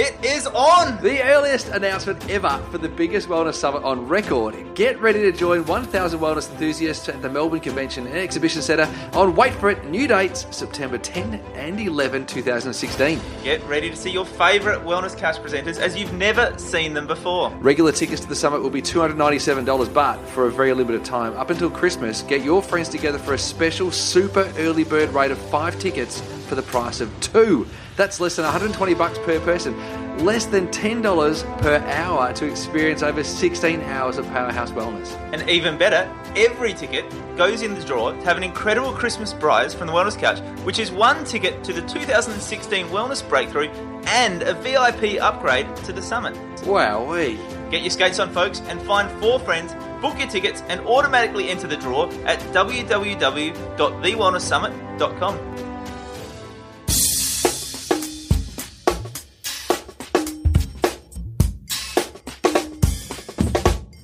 It is on! The earliest announcement ever for the biggest wellness summit on record. Get ready to join 1,000 wellness enthusiasts at the Melbourne Convention and Exhibition Centre on, wait for it, new dates September 10 and 11, 2016. Get ready to see your favourite Wellness Couch presenters as you've never seen them before. Regular tickets to the summit will be $297, but for a very limited time, up until Christmas, get your friends together for a special super early bird rate of five tickets for the price of two. That's less than 120 bucks per person, less than $10 per hour to experience over 16 hours of Powerhouse Wellness. And even better, every ticket goes in the draw to have an incredible Christmas prize from the Wellness Couch, which is one ticket to the 2016 Wellness Breakthrough and a VIP upgrade to the summit. Wowee. Get your skates on, folks, and find four friends, book your tickets, and automatically enter the draw at www.thewellnesssummit.com.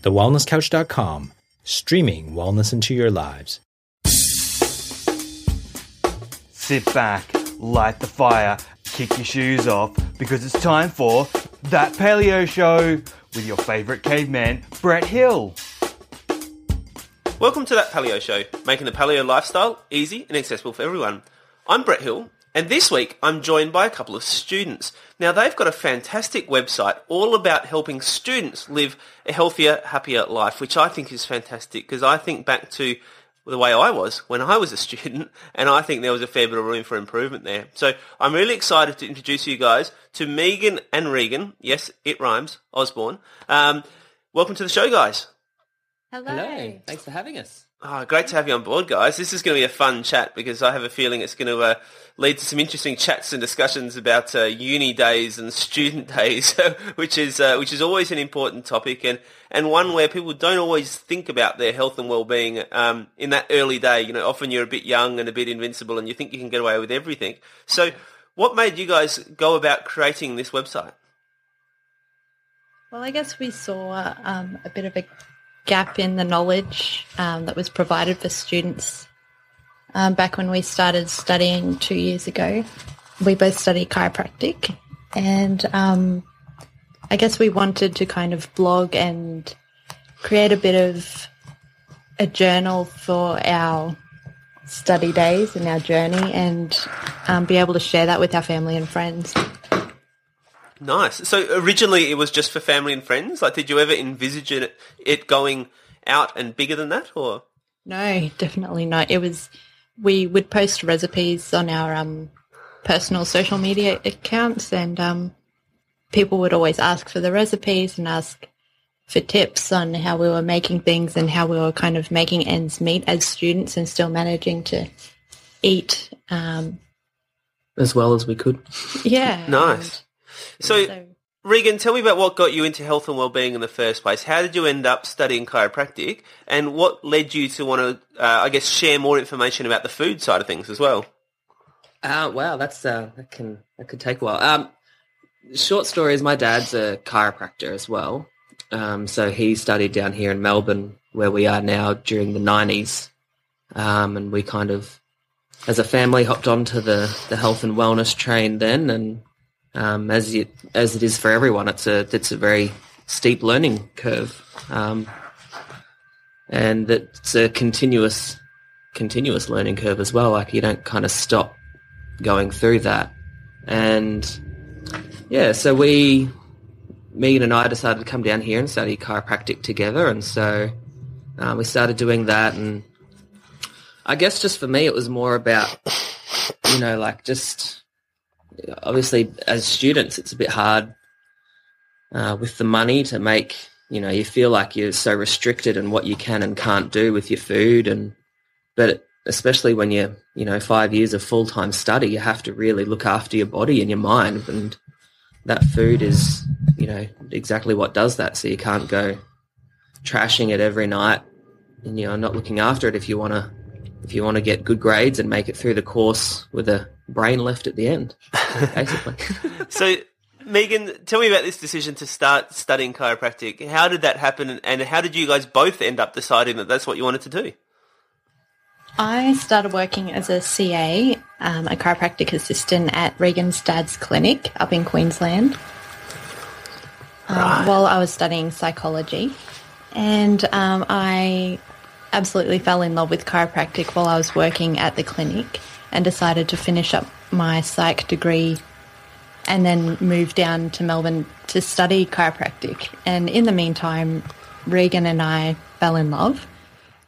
TheWellnessCouch.com, streaming wellness into your lives. Sit back, light the fire, kick your shoes off, because it's time for That Paleo Show with your favourite caveman, Brett Hill. Welcome to that Paleo Show, making the paleo lifestyle easy and accessible for everyone. I'm Brett Hill, and this week I'm joined by a couple of students. Now they've got a fantastic website all about helping students live a healthier, happier life, which I think is fantastic because I think back to the way I was when I was a student, and I think there was a fair bit of room for improvement there. So I'm really excited to introduce you guys to Megan and Regan. Yes, it rhymes. Osborne. Um, welcome to the show, guys. Hello. Hello. Thanks for having us. Oh, great to have you on board, guys. This is going to be a fun chat because I have a feeling it's going to uh, lead to some interesting chats and discussions about uh, uni days and student days, which is uh, which is always an important topic and, and one where people don't always think about their health and well-being um, in that early day. You know, often you're a bit young and a bit invincible, and you think you can get away with everything. So, what made you guys go about creating this website? Well, I guess we saw um, a bit of a gap in the knowledge um, that was provided for students um, back when we started studying two years ago. We both study chiropractic, and um, I guess we wanted to kind of blog and create a bit of a journal for our study days and our journey, and um, be able to share that with our family and friends. Nice. So originally it was just for family and friends. Like, did you ever envisage it, it going out and bigger than that, or? No, definitely not. It was we would post recipes on our um, personal social media accounts, and um, people would always ask for the recipes and ask for tips on how we were making things and how we were kind of making ends meet as students and still managing to eat. Um, As well as we could. yeah. Nice. So, So- Regan, tell me about what got you into health and well-being in the first place. How did you end up studying chiropractic, and what led you to want to, uh, I guess, share more information about the food side of things as well? Uh, wow, that's uh, that can that could take a while. Um, short story is my dad's a chiropractor as well. Um, so he studied down here in Melbourne, where we are now, during the nineties, um, and we kind of, as a family, hopped onto the the health and wellness train then, and um, as it as it is for everyone, it's a it's a very steep learning curve, um, and it's a continuous continuous learning curve as well. Like you don't kind of stop going through that, and yeah, so we Megan and I decided to come down here and study chiropractic together, and so uh, we started doing that. And I guess just for me, it was more about you know like just obviously as students, it's a bit hard uh, with the money to make. You know, you feel like you're so restricted in what you can and can't do with your food, and but especially when you're you know five years of full time study, you have to really look after your body and your mind, and that food is you know exactly what does that. So you can't go trashing it every night, and you know not looking after it if you want to if you want to get good grades and make it through the course with a brain left at the end, basically. So, Megan, tell me about this decision to start studying chiropractic. How did that happen, and how did you guys both end up deciding that that's what you wanted to do? I started working as a CA, um, a chiropractic assistant at Regan's dad's clinic up in Queensland. um, while I was studying psychology, and um, I absolutely fell in love with chiropractic while I was working at the clinic, and decided to finish up my psych degree, and then move down to Melbourne to study chiropractic. And in the meantime, Regan and I fell in love.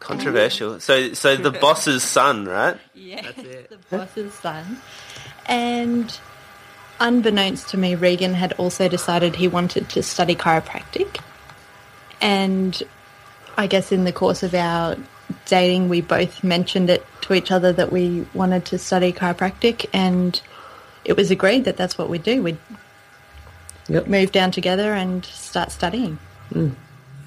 Controversial. So, so the boss's son, right? Yeah, it. the boss's son. And unbeknownst to me, Regan had also decided he wanted to study chiropractic. And I guess in the course of our dating, we both mentioned it to each other that we wanted to study chiropractic, and it was agreed that that's what we'd do. We'd Yep. move down together and start studying.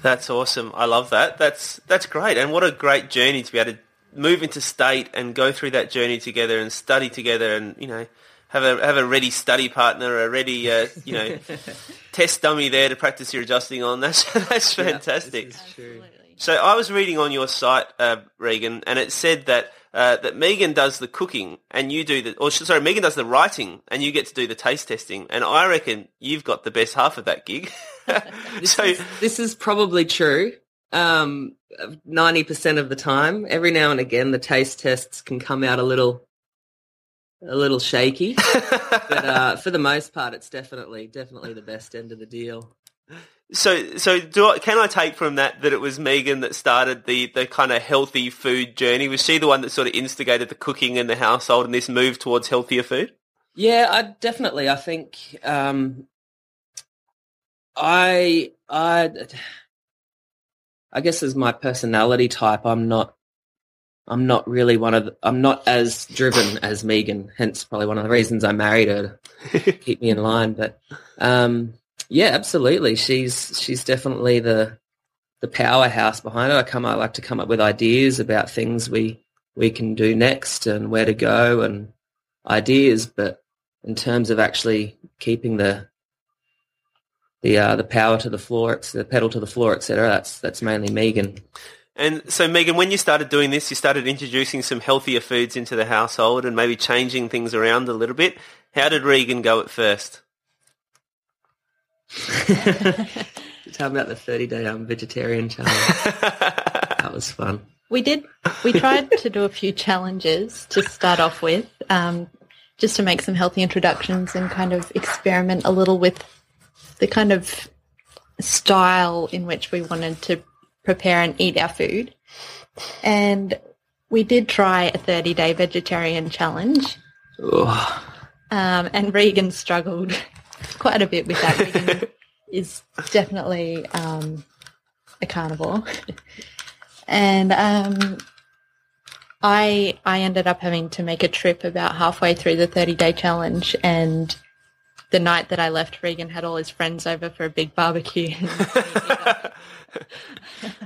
That's awesome. I love that. That's that's great. And what a great journey to be able to move into state and go through that journey together and study together and, you know, have a have a ready study partner, a ready uh, you know, test dummy there to practice your adjusting on. That's that's fantastic. So I was reading on your site, uh, Regan, and it said that uh, that Megan does the cooking and you do the, or sorry, Megan does the writing and you get to do the taste testing. And I reckon you've got the best half of that gig. so This is probably true. Um, 90% of the time. Every now and again, the taste tests can come out a little, a little shaky. but uh, for the most part, it's definitely, definitely the best end of the deal. So, so do I, can I take from that that it was Megan that started the, the kind of healthy food journey? Was she the one that sort of instigated the cooking in the household and this move towards healthier food? Yeah, I definitely. I think um, I I I guess as my personality type, I'm not I'm not really one of the, I'm not as driven as Megan. Hence, probably one of the reasons I married her to keep me in line. But um, yeah, absolutely. She's she's definitely the the powerhouse behind it. I come I like to come up with ideas about things we we can do next and where to go and ideas, but in terms of actually keeping the the uh, the power to the floor, the pedal to the floor, etc. That's that's mainly Megan. And so, Megan, when you started doing this, you started introducing some healthier foods into the household and maybe changing things around a little bit. How did Regan go at first? Talking about the thirty day um, vegetarian challenge. that was fun. We did. We tried to do a few challenges to start off with, um, just to make some healthy introductions and kind of experiment a little with the kind of style in which we wanted to prepare and eat our food. And we did try a 30 day vegetarian challenge. Um, and Regan struggled quite a bit with that. Regan is definitely um, a carnivore. and um, I I ended up having to make a trip about halfway through the 30 day challenge and the night that I left, Regan had all his friends over for a big barbecue.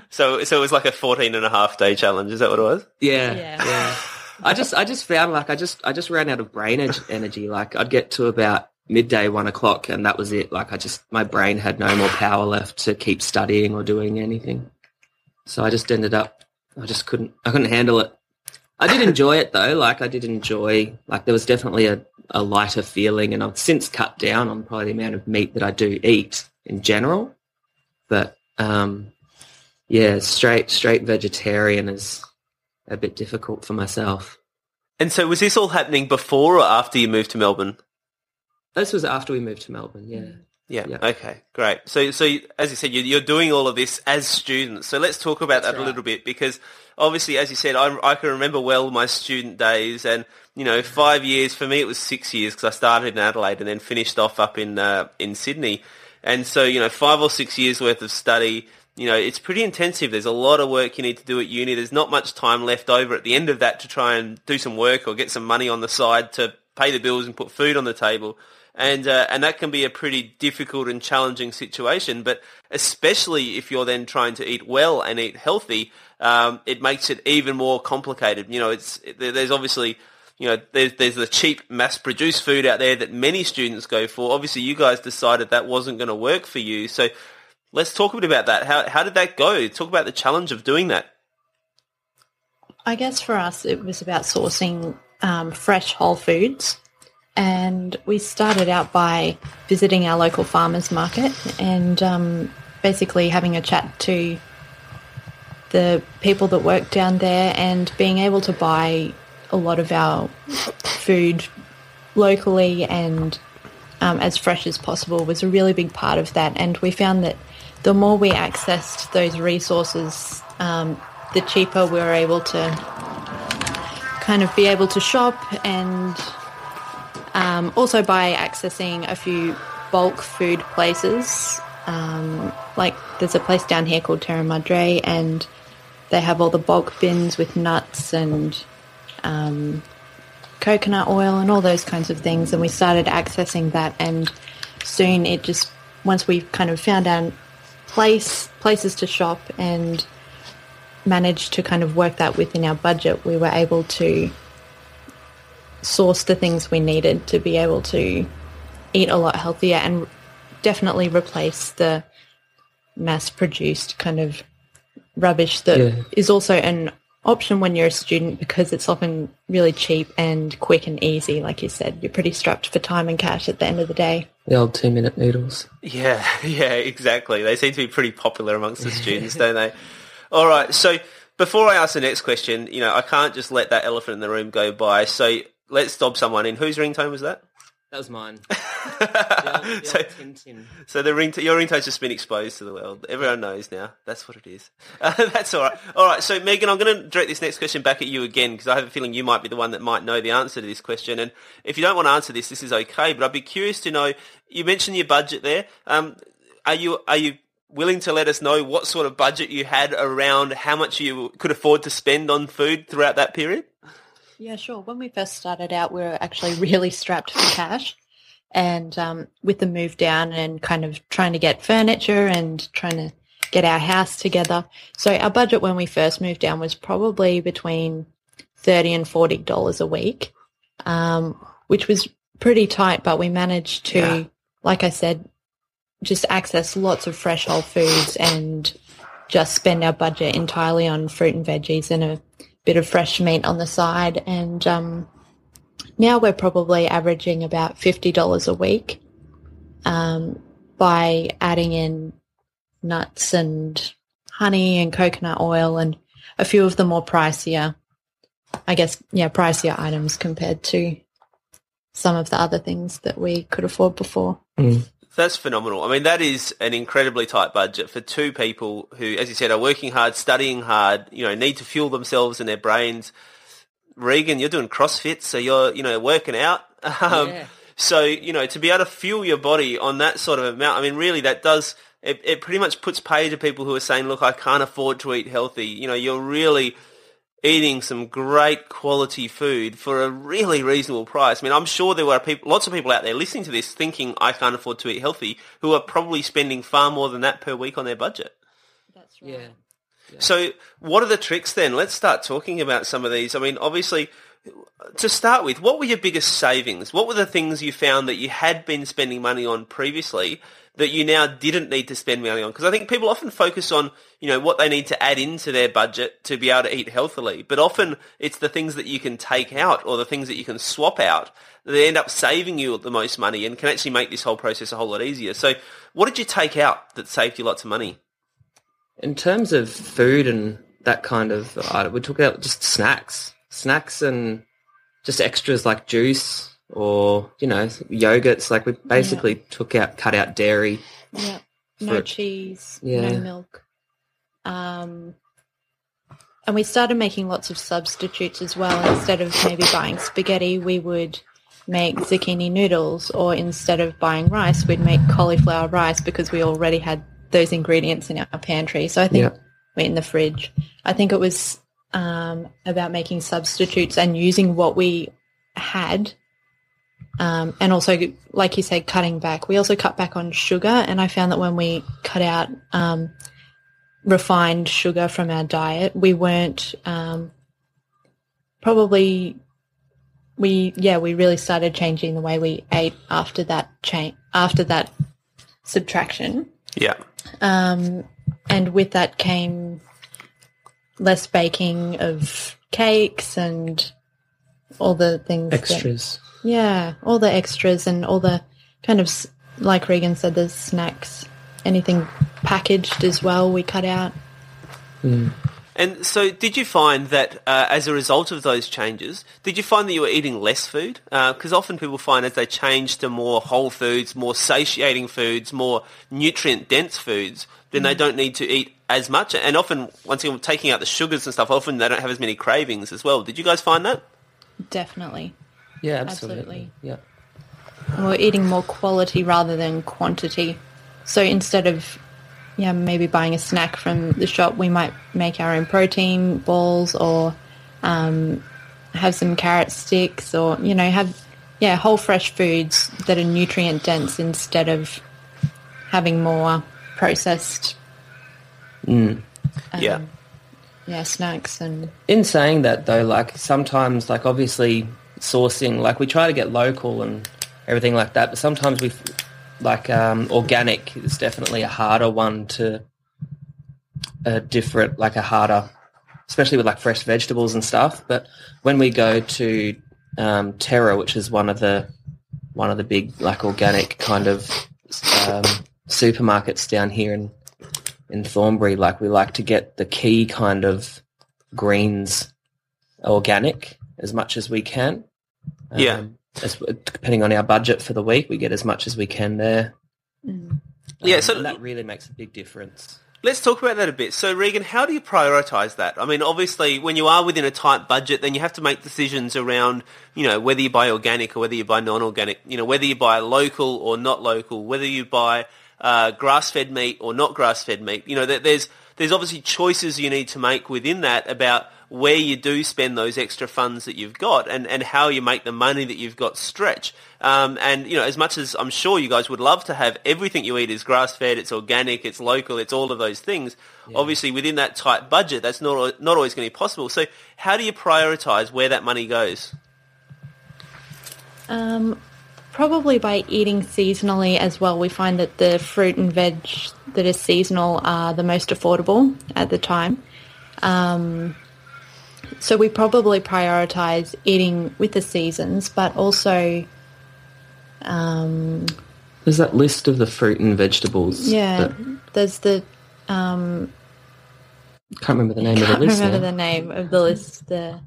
So, so it was like a 14 and a half day challenge. Is that what it was? Yeah, Yeah. yeah. I just, I just found like I just, I just ran out of brain energy. Like I'd get to about midday, one o'clock, and that was it. Like I just, my brain had no more power left to keep studying or doing anything. So I just ended up, I just couldn't, I couldn't handle it. I did enjoy it though. Like I did enjoy, like there was definitely a, a lighter feeling, and I've since cut down on probably the amount of meat that I do eat in general. But um, yeah, straight straight vegetarian is a bit difficult for myself. And so was this all happening before or after you moved to Melbourne? This was after we moved to Melbourne. Yeah. Yeah. Yeah. Okay. Great. So, so as you said, you're, you're doing all of this as students. So let's talk about that a little bit because obviously, as you said, I, I can remember well my student days and, you know, five years for me, it was six years because I started in Adelaide and then finished off up in, uh, in Sydney. And so, you know, five or six years worth of study, you know, it's pretty intensive. There's a lot of work you need to do at uni. There's not much time left over at the end of that to try and do some work or get some money on the side to pay the bills and put food on the table. And, uh, and that can be a pretty difficult and challenging situation. But especially if you're then trying to eat well and eat healthy, um, it makes it even more complicated. You know, it's, there's obviously, you know, there's, there's the cheap mass-produced food out there that many students go for. Obviously, you guys decided that wasn't going to work for you. So let's talk a bit about that. How, how did that go? Talk about the challenge of doing that. I guess for us, it was about sourcing um, fresh whole foods and we started out by visiting our local farmers market and um, basically having a chat to the people that work down there and being able to buy a lot of our food locally and um, as fresh as possible was a really big part of that. And we found that the more we accessed those resources, um, the cheaper we were able to kind of be able to shop and um, also by accessing a few bulk food places. Um, like there's a place down here called Terra Madre and they have all the bulk bins with nuts and um, coconut oil and all those kinds of things. And we started accessing that, and soon it just once we kind of found our place places to shop and managed to kind of work that within our budget, we were able to source the things we needed to be able to eat a lot healthier and definitely replace the mass produced kind of rubbish that is Yeah. also an option when you're a student because it's often really cheap and quick and easy. Like you said, you're pretty strapped for time and cash at the end of the day. The old two minute noodles. Yeah, yeah, exactly. They seem to be pretty popular amongst the students, don't they? All right. So before I ask the next question, you know, I can't just let that elephant in the room go by. So let's stop someone in. Whose ringtone was that? That was mine. The old, the So- old Tintin. So the ring, your ringtone's just been exposed to the world. Everyone knows now. That's what it is. Uh, that's all right. All right. So Megan, I'm going to direct this next question back at you again because I have a feeling you might be the one that might know the answer to this question. And if you don't want to answer this, this is okay. But I'd be curious to know. You mentioned your budget there. Um, are you are you willing to let us know what sort of budget you had around how much you could afford to spend on food throughout that period? Yeah, sure. When we first started out, we were actually really strapped for cash. And um, with the move down and kind of trying to get furniture and trying to get our house together. So our budget when we first moved down was probably between 30 and $40 a week, um, which was pretty tight, but we managed to, Yeah. like I said, just access lots of fresh whole foods and just spend our budget entirely on fruit and veggies and a bit of fresh meat on the side. And um, now we're probably averaging about $50 a week um, by adding in nuts and honey and coconut oil and a few of the more pricier, I guess, yeah, pricier items compared to some of the other things that we could afford before. That's phenomenal. I mean, that is an incredibly tight budget for two people who, as you said, are working hard, studying hard, you know, need to fuel themselves and their brains. Regan, you're doing CrossFit, so you're, you know, working out. Um, Yeah. So, you know, to be able to fuel your body on that sort of amount, I mean, really that does, it, it pretty much puts pay to people who are saying, look, I can't afford to eat healthy. You know, you're really eating some great quality food for a really reasonable price. I mean, I'm sure there were people, lots of people out there listening to this thinking I can't afford to eat healthy who are probably spending far more than that per week on their budget. That's right. Yeah. So what are the tricks then? Let's start talking about some of these. I mean, obviously, to start with, what were your biggest savings? What were the things you found that you had been spending money on previously that you now didn't need to spend money on? Because I think people often focus on, you know, what they need to add into their budget to be able to eat healthily. But often it's the things that you can take out or the things that you can swap out that end up saving you the most money and can actually make this whole process a whole lot easier. So what did you take out that saved you lots of money? In terms of food and that kind of, uh, we took out just snacks, snacks and just extras like juice or you know yogurts. Like we basically took out, cut out dairy. Yeah. No For- cheese, Yeah. no milk. Um, and we started making lots of substitutes as well. Instead of maybe buying spaghetti, we would make zucchini noodles, or instead of buying rice, we'd make cauliflower rice because we already had those ingredients in our pantry. So I think Yeah. we're in the fridge. I think it was um, about making substitutes and using what we had um, and also, like you said, cutting back. We also cut back on sugar, and I found that when we cut out um, refined sugar from our diet, we weren't um, probably we yeah we really started changing the way we ate after that change after that subtraction. Yeah. Um, and with that came less baking of cakes and all the things that- Extras. Yeah, all the extras and all the kind of, like Regan said, the snacks, anything packaged as well, we cut out. And so, did you find that uh, as a result of those changes, did you find that you were eating less food? Because often people find as they change to more whole foods, more satiating foods, more nutrient-dense foods, then they don't need to eat as much. And often, once you're taking out the sugars and stuff, often they don't have as many cravings as well. Did you guys find that? Definitely. Yeah, absolutely. Absolutely. Yeah. And we're eating more quality rather than quantity. So instead of, yeah, maybe buying a snack from the shop, we might make our own protein balls or um, have some carrot sticks or, you know, have, yeah, whole fresh foods that are nutrient dense instead of having more processed, yeah. yeah, snacks and In saying that though, like sometimes, like obviously sourcing, like we try to get local and everything like that, but sometimes we, like um, organic is definitely a harder one to, a different, like a harder, especially with like fresh vegetables and stuff. But when we go to um, Terra, which is one of the, one of the big like organic kind of um, supermarkets down here in in Thornbury, like we like to get the key kind of greens organic as much as we can. Yeah. Um, as, depending on our budget for the week, we get as much as we can there. Yeah, so that really makes a big difference. Let's talk about that a bit. So, Regan, how do you prioritise that? I mean, obviously, when you are within a tight budget, then you have to make decisions around, you know, whether you buy organic or whether you buy non-organic. You know, whether you buy local or not local, whether you buy uh, grass-fed meat or not grass-fed meat. You know, there- there's there's obviously choices you need to make within that about where you do spend those extra funds that you've got and, and how you make the money that you've got stretch. Um, and, you know, as much as I'm sure you guys would love to have everything you eat is grass-fed, it's organic, it's local, it's all of those things, obviously within that tight budget, that's not, not always going to be possible. So how do you prioritise where that money goes? Um, probably by eating seasonally as well. We find that the fruit and veg that is seasonal are the most affordable at the time. Um, so we probably prioritize eating with the seasons, but also, um, There's that list of the fruit and vegetables. yeah, but there's the can't remember the name of the list. can't remember now. the name of the list. The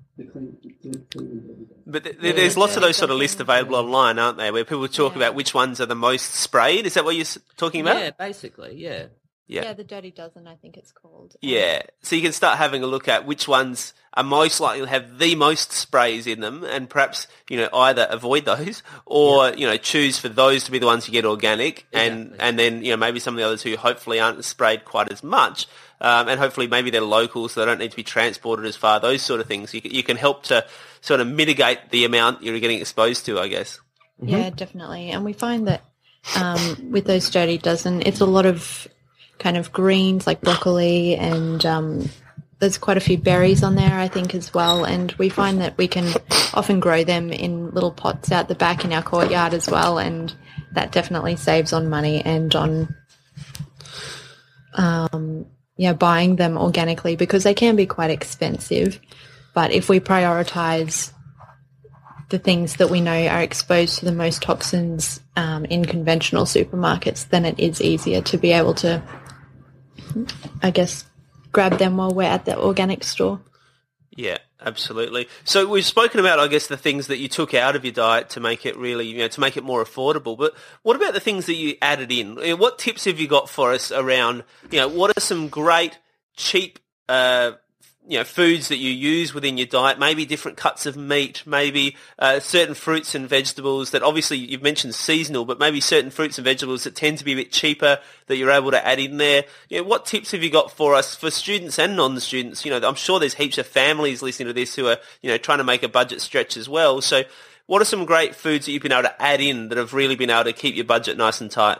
But th- there's lots of those sort of lists available online, aren't there, where people talk about which ones are the most sprayed? Is that what you're talking about? Yeah, basically, yeah. Yeah. yeah, the Dirty Dozen, I think it's called. Yeah, so you can start having a look at which ones are most likely to have the most sprays in them, and perhaps you know either avoid those or you know choose for those to be the ones you get organic, and Exactly. and then you know maybe some of the others who hopefully aren't sprayed quite as much, um, and hopefully maybe they're local, so they don't need to be transported as far. Those sort of things you can, you can help to sort of mitigate the amount you're getting exposed to, I guess. Yeah, definitely. And we find that um, with those dirty dozen, it's a lot of kind of greens like broccoli and um, there's quite a few berries on there, I think, as well. And we find that we can often grow them in little pots out the back in our courtyard as well. And that definitely saves on money and on, um, yeah, buying them organically because they can be quite expensive. But if we prioritize the things that we know are exposed to the most toxins um, in conventional supermarkets, then it is easier to be able to, I guess, grab them while we're at the organic store. Yeah, absolutely. So we've spoken about, I guess, the things that you took out of your diet to make it really, you know, to make it more affordable. But what about the things that you added in? What tips have you got for us around, you know, what are some great, cheap, uh, you know, foods that you use within your diet? Maybe different cuts of meat, maybe uh, certain fruits and vegetables that obviously you've mentioned seasonal, but maybe certain fruits and vegetables that tend to be a bit cheaper that you're able to add in there. You know, what tips have you got for us for students and non-students? You know, I'm sure there's heaps of families listening to this who are, you know, trying to make a budget stretch as well. So what are some great foods that you've been able to add in that have really been able to keep your budget nice and tight?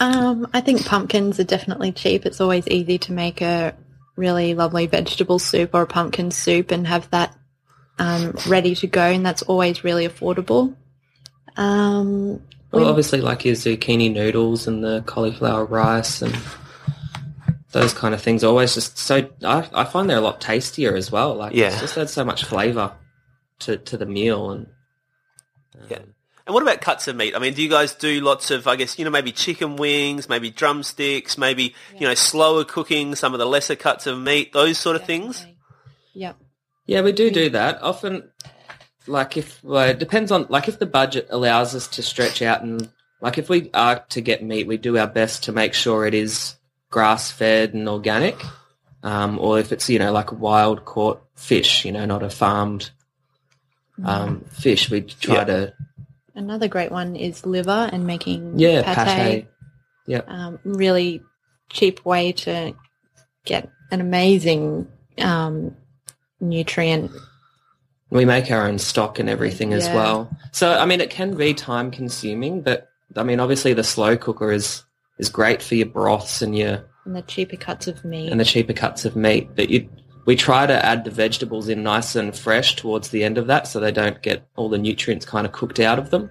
Um, I think pumpkins are definitely cheap. It's always easy to make a really lovely vegetable soup or a pumpkin soup and have that um, ready to go, and that's always really affordable. Um, Well, obviously, like your zucchini noodles and the cauliflower rice and those kind of things. are Always just so I, I find they're a lot tastier as well. Like, Yeah. it's just adds so much flavour. to, to the meal and Yeah. And what about cuts of meat? I mean, do you guys do lots of, I guess, you know, maybe chicken wings, maybe drumsticks, maybe, you know, slower cooking, some of the lesser cuts of meat, those sort of things? Definitely. Yep. Yeah, we do do that. Often, like if well, it depends on like if the budget allows us to stretch out and like if we are to get meat, we do our best to make sure it is grass fed and organic, um, or if it's you know like wild caught fish, you know, not a farmed um, fish, we try Yeah. to Another great one is liver and making yeah pate. pate. Yep. Um, really cheap way to get an amazing um, nutrient. We make our own stock and everything as well. So I mean, it can be time consuming, but I mean, obviously the slow cooker is is great for your broths and your And the cheaper cuts of meat. and the cheaper cuts of meat. But you, we try to add the vegetables in nice and fresh towards the end of that, so they don't get all the nutrients kind of cooked out of them.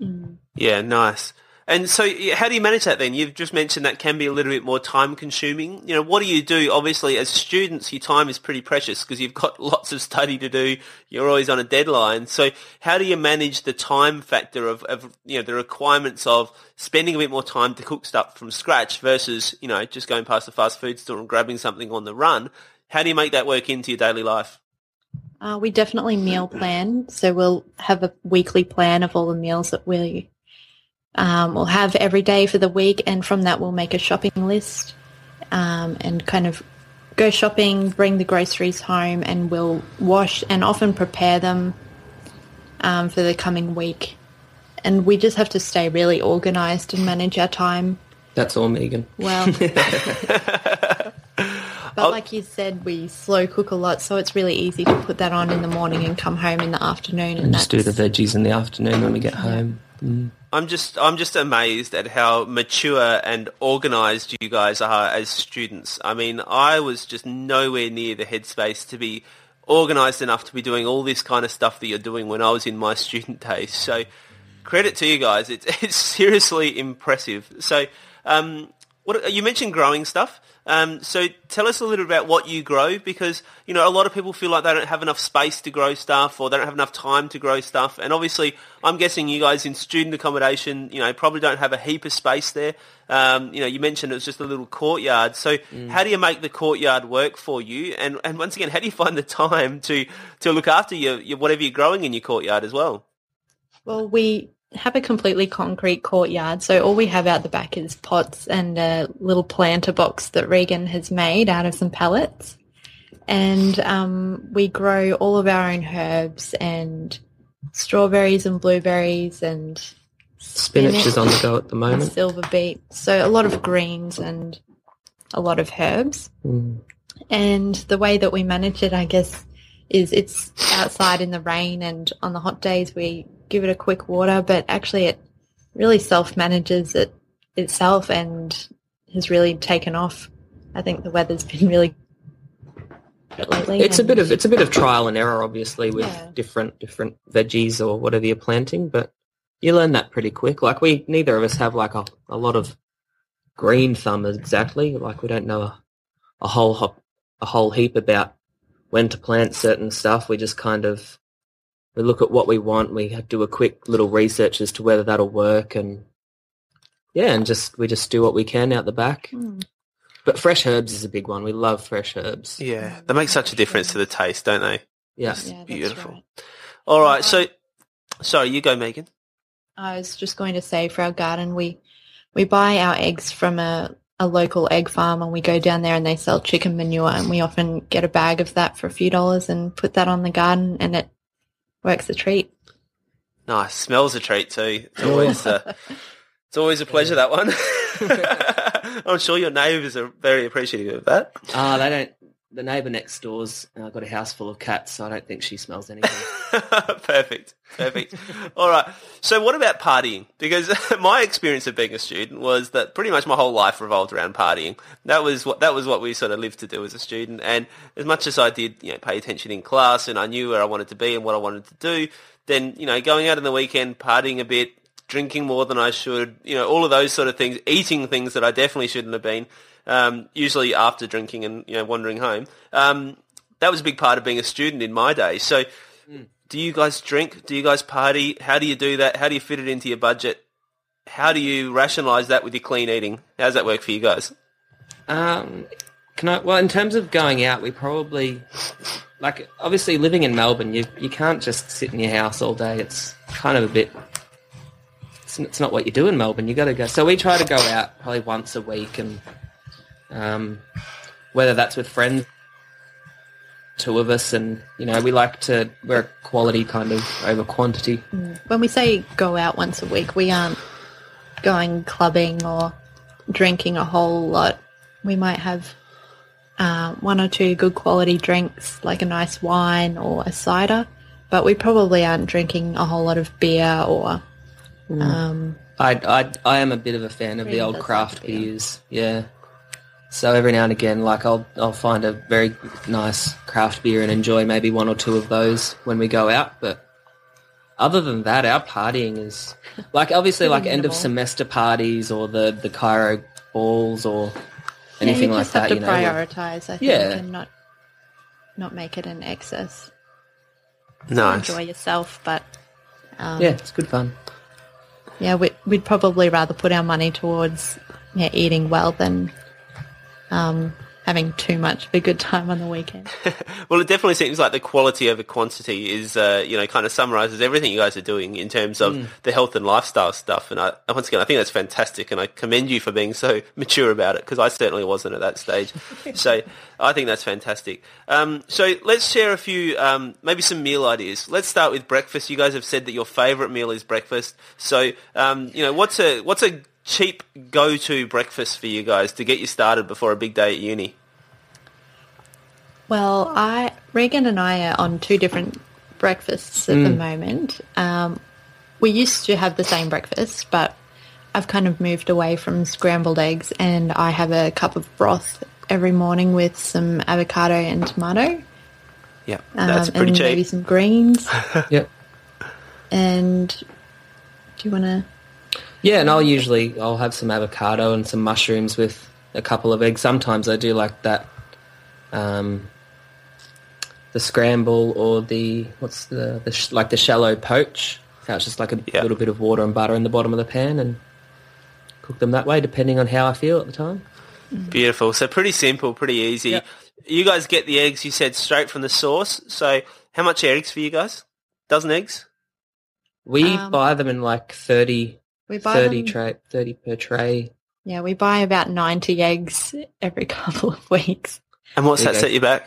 Mm. Yeah, nice. And so how do you manage that then? You've just mentioned that can be a little bit more time consuming. You know, what do you do? Obviously, as students, your time is pretty precious because you've got lots of study to do. You're always on a deadline. So how do you manage the time factor of, of you know, the requirements of spending a bit more time to cook stuff from scratch versus, you know, just going past the fast food store and grabbing something on the run? How do you make that work into your daily life? Uh, we definitely meal plan. So we'll have a weekly plan of all the meals that we um, will have every day for the week. And from that, we'll make a shopping list um, and kind of go shopping, bring the groceries home, and we'll wash and often prepare them um, for the coming week. And we just have to stay really organized and manage our time That's all, Megan. well. But like you said, we slow cook a lot, so it's really easy to put that on in the morning and come home in the afternoon. And, And just do the that's- veggies in the afternoon when we get home. I'm just I'm just amazed at how mature and organized you guys are as students. I mean, I was just nowhere near the headspace to be organized enough to be doing all this kind of stuff that you're doing when I was in my student days. So credit to you guys. It's it's seriously impressive. So um what you mentioned growing stuff. Um, so tell us a little bit about what you grow because you know a lot of people feel like they don't have enough space to grow stuff or they don't have enough time to grow stuff. And obviously, I'm guessing you guys in student accommodation, you know, probably don't have a heap of space there. Um, you know, you mentioned it was just a little courtyard. So how do you make the courtyard work for you? And and once again, how do you find the time to to look after your, your whatever you're growing in your courtyard as well? Well, we have a completely concrete courtyard, so all we have out the back is pots and a little planter box that Regan has made out of some pallets. And um, we grow all of our own herbs and strawberries and blueberries and Spinach is on the go at the moment. silver beet. So a lot of greens and a lot of herbs. Mm. And the way that we manage it, I guess, is it's outside in the rain and on the hot days we give it a quick water, but actually it really self-manages it itself and has really taken off. I think the weather's been really good lately. It's a bit of it's a bit of trial and error, obviously, with Yeah. different different veggies or whatever you're planting. But you learn that pretty quick. Like we, neither of us have like a, a lot of green thumb exactly. Like we don't know a, a whole hop, a whole heap about when to plant certain stuff. We just kind of we look at what we want. We do a quick little research as to whether that'll work, and yeah, and just we just do what we can out the back. Mm. But fresh herbs is a big one. We love fresh herbs. Yeah, they make such a difference to the taste, don't they? Yeah. Yeah, Beautiful. right. All right, so sorry, you go, Megan. I was just going to say for our garden, we we buy our eggs from a, a local egg farm and we go down there and they sell chicken manure and we often get a bag of that for a few dollars and put that on the garden and it works a treat. Nice, smells a treat too. It's always uh, it's always a pleasure that one. I'm sure your neighbours are very appreciative of that. Ah, they don't. The neighbour next door's uh, got a house full of cats, so I don't think she smells anything. perfect, perfect. All right. So, what about partying? Because my experience of being a student was that pretty much my whole life revolved around partying. That was what that was what we sort of lived to do as a student. And as much as I did, you know, pay attention in class, and I knew where I wanted to be and what I wanted to do, then you know, going out on the weekend, partying a bit, drinking more than I should, you know, all of those sort of things, eating things that I definitely shouldn't have been. Um, usually after drinking and you know wandering home. Um, that was a big part of being a student in my day. So Do you guys drink? Do you guys party? How do you do that? How do you fit it into your budget? How do you rationalise that with your clean eating? How does that work for you guys? Um, can I? Well, in terms of going out, we probably like obviously living in Melbourne. You you can't just sit in your house all day. It's kind of a bit. It's, it's not what you do in Melbourne. You got to go. So we try to go out probably once a week, and um, whether that's with friends, two of us, and you know we like to we're quality kind of over quantity. When we say go out once a week, we aren't going clubbing or drinking a whole lot. We might have uh, one or two good quality drinks, like a nice wine or a cider, but we probably aren't drinking a whole lot of beer or. Um, I, I, I am a bit of a fan of the old craft like beers. Yeah. So every now and again, like I'll I'll find a very nice craft beer and enjoy maybe one or two of those when we go out. But other than that, our partying is like obviously like end of semester parties or the the chiro balls or yeah, anything you like just that. have to You know, prioritize, I think, Yeah. and not not make it an excess. Nice. Enjoy yourself, but um, yeah, it's good fun. yeah, we, we'd probably rather put our money towards yeah eating well than um, having too much of a good time on the weekend. Well, it definitely seems like the quality over quantity is, uh, you know, kind of summarises everything you guys are doing in terms of the health and lifestyle stuff. And I, once again, I think that's fantastic, and I commend you for being so mature about it because I certainly wasn't at that stage. so I think that's fantastic. Um, so let's share a few, um, maybe some meal ideas. Let's start with breakfast. You guys have said that your favourite meal is breakfast. So, um, you know, what's a what's a cheap go-to breakfast for you guys to get you started before a big day at uni? Well, I Regan and I are on two different breakfasts at the moment. Um, we used to have the same breakfast, but I've kind of moved away from scrambled eggs, and I have a cup of broth every morning with some avocado and tomato, Yeah, um, that's pretty and cheap. maybe some greens. Yep. and do you want to? Yeah, and I'll usually I'll have some avocado and some mushrooms with a couple of eggs. Sometimes I do like that, um, the scramble or the what's the, the sh- like the shallow poach. So it's just like a Yeah. little bit of water and butter in the bottom of the pan and cook them that way, depending on how I feel at the time. Beautiful. So pretty simple, pretty easy. Yep. You guys get the eggs, you said, straight from the source. So how much eggs for you guys? Dozen eggs? We Um, buy them in like 30, We buy 30 them- tray, thirty per tray. Yeah, we buy about ninety eggs every couple of weeks. And what's There that you set you back?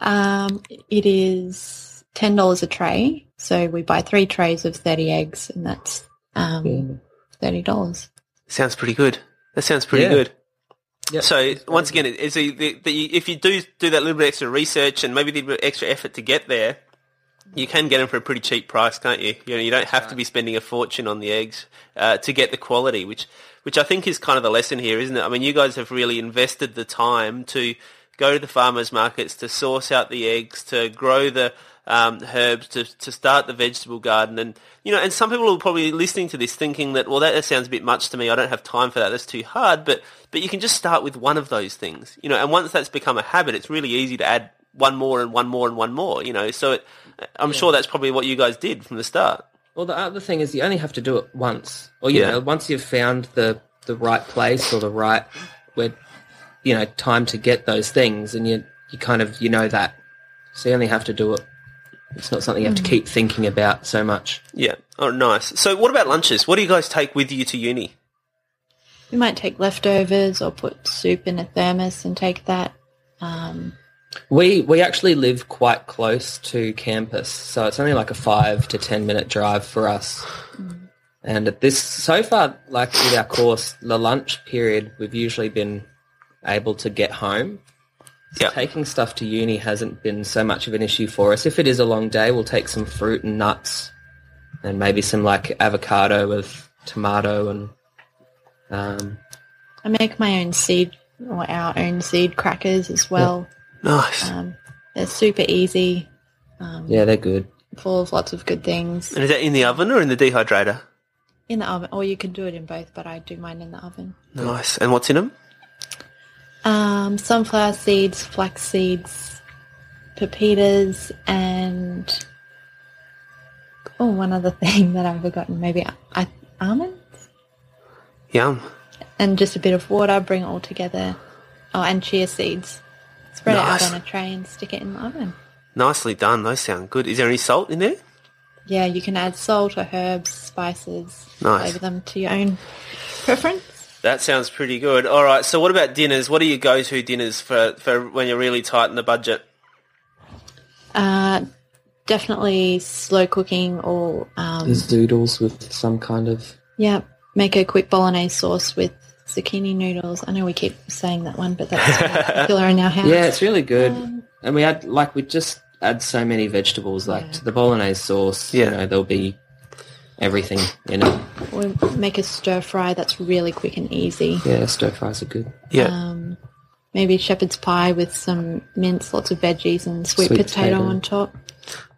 Um, it is ten dollars a tray, so we buy three trays of thirty eggs, and that's um, Yeah. thirty dollars. Sounds pretty good. That sounds pretty Yeah. good. Yep. So once again, is the, the, the, if you do do that little bit extra research and maybe the extra effort to get there, you can get them for a pretty cheap price, can't you? You know, you don't have to be spending a fortune on the eggs uh, to get the quality, which which I think is kind of the lesson here, isn't it? I mean, you guys have really invested the time to go to the farmers markets to source out the eggs, to grow the um, herbs, to to start the vegetable garden, and you know, and some people are probably listening to this thinking that, well, that sounds a bit much to me. I don't have time for that. That's too hard. But but you can just start with one of those things, you know, and once that's become a habit, it's really easy to add one more and one more and one more, you know. So it, I'm sure that's probably what you guys did from the start. Well, the other thing is you only have to do it once, or you Yeah. know, once you've found the the right place or the right where you know time to get those things, and you you kind of you know that, so you only have to do it. It's not something you have to keep thinking about so much. Yeah. Oh, nice. So what about lunches? What do you guys take with you to uni? We might take leftovers or put soup in a thermos and take that. Um, We we actually live quite close to campus, so it's only like a five to ten minute drive for us. And at this so far, like with our course, the lunch period, we've usually been able to get home. So Yeah. taking stuff to uni hasn't been so much of an issue for us. If it is a long day, we'll take some fruit and nuts, and maybe some like avocado with tomato and um, I make my own seed or our own seed crackers as well. Nice. Um, they're super easy, yeah, they're good. full of lots of good things And is that in the oven or in the dehydrator? in the oven. Or you can do it in both, but I do mine in the oven. Nice. And what's in them? Um, sunflower seeds, flax seeds, pepitas, and oh, one other thing that I've forgotten, maybe I, almonds Yum. and just a bit of water. Bring it all together. Oh, and chia seeds. Spread Nice. it out on a tray and stick it in the oven. Nicely done. Those sound good. Is there any salt in there? Yeah, you can add salt or herbs, spices, Nice. flavor them to your own preference. That sounds pretty good. All right. So what about dinners? What are your go-to dinners for, for when you're really tight in the budget? Uh, definitely slow cooking or um, There's doodles with some kind of yeah, make a quick bolognese sauce with zucchini noodles. I know we keep saying that one, but that's very popular in our house. yeah, it's really good. Um, and we add like we just add so many vegetables. Like Yeah. to the bolognese sauce, Yeah. you know, there'll be everything in it. we make a stir fry that's really quick and easy. Yeah, stir fries are good. Yeah. Um, maybe shepherd's pie with some mince, lots of veggies, and sweet, Sweet potato, potato. on top.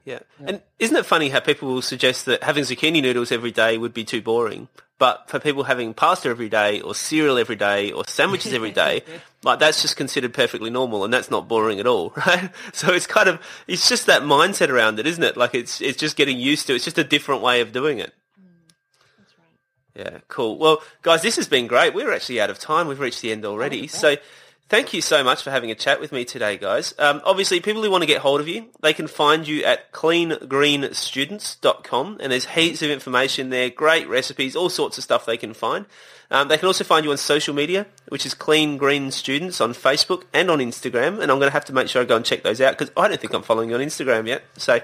Yeah. And isn't it funny how people will suggest that having zucchini noodles every day would be too boring? But for people having pasta every day or cereal every day or sandwiches every day, like that's just considered perfectly normal and that's not boring at all, right? So it's kind of, it's just that mindset around it, isn't it? Like it's, it's just getting used to, it. it's just a different way of doing it. Mm. Yeah, cool. Well, guys, this has been great. We're actually out of time. We've reached the end already. Oh, so thank you so much for having a chat with me today, guys. Um, obviously, people who want to get hold of you, they can find you at cleangreenstudents.com and there's heaps of information there, great recipes, all sorts of stuff they can find. Um, they can also find you on social media, which is Clean Green Students on Facebook and on Instagram. And I'm going to have to make sure I go and check those out because I don't think I'm following you on Instagram yet. So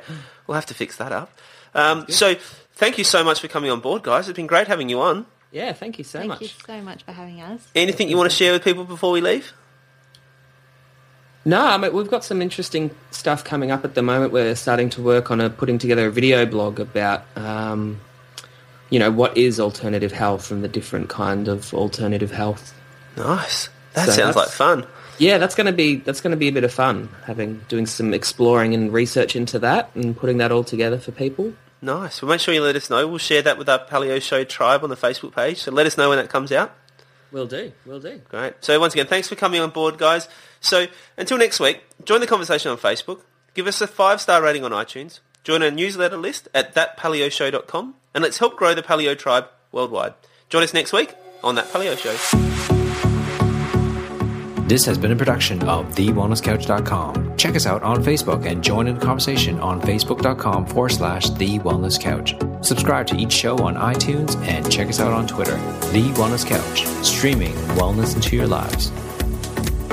we'll have to fix that up. Um, so thank you so much for coming on board, guys. It's been great having you on. Yeah, thank you so Thank much. Thank you so much for having us. Anything you want to share with people before we leave? No, I mean, we've got some interesting stuff coming up at the moment. We're starting to work on a putting together a video blog about, um, you know, what is alternative health and the different kind of alternative health. Nice. That So sounds like fun. Yeah, that's going to be that's going to be a bit of fun having doing some exploring and research into that and putting that all together for people. Nice. Well, make sure you let us know. We'll share that with our Paleo Show tribe on the Facebook page. So let us know when that comes out. Will do, will do. Great. So once again, thanks for coming on board, guys. So until next week, join the conversation on Facebook. Give us a five-star rating on iTunes. Join our newsletter list at thatpaleoshow.com. And let's help grow the Paleo tribe worldwide. Join us next week on That Paleo Show. This has been a production of TheWellnessCouch.com. Check us out on Facebook and join in the conversation on Facebook.com forward slash The Wellness Couch. Subscribe to each show on iTunes and check us out on Twitter. The Wellness Couch, streaming wellness into your lives.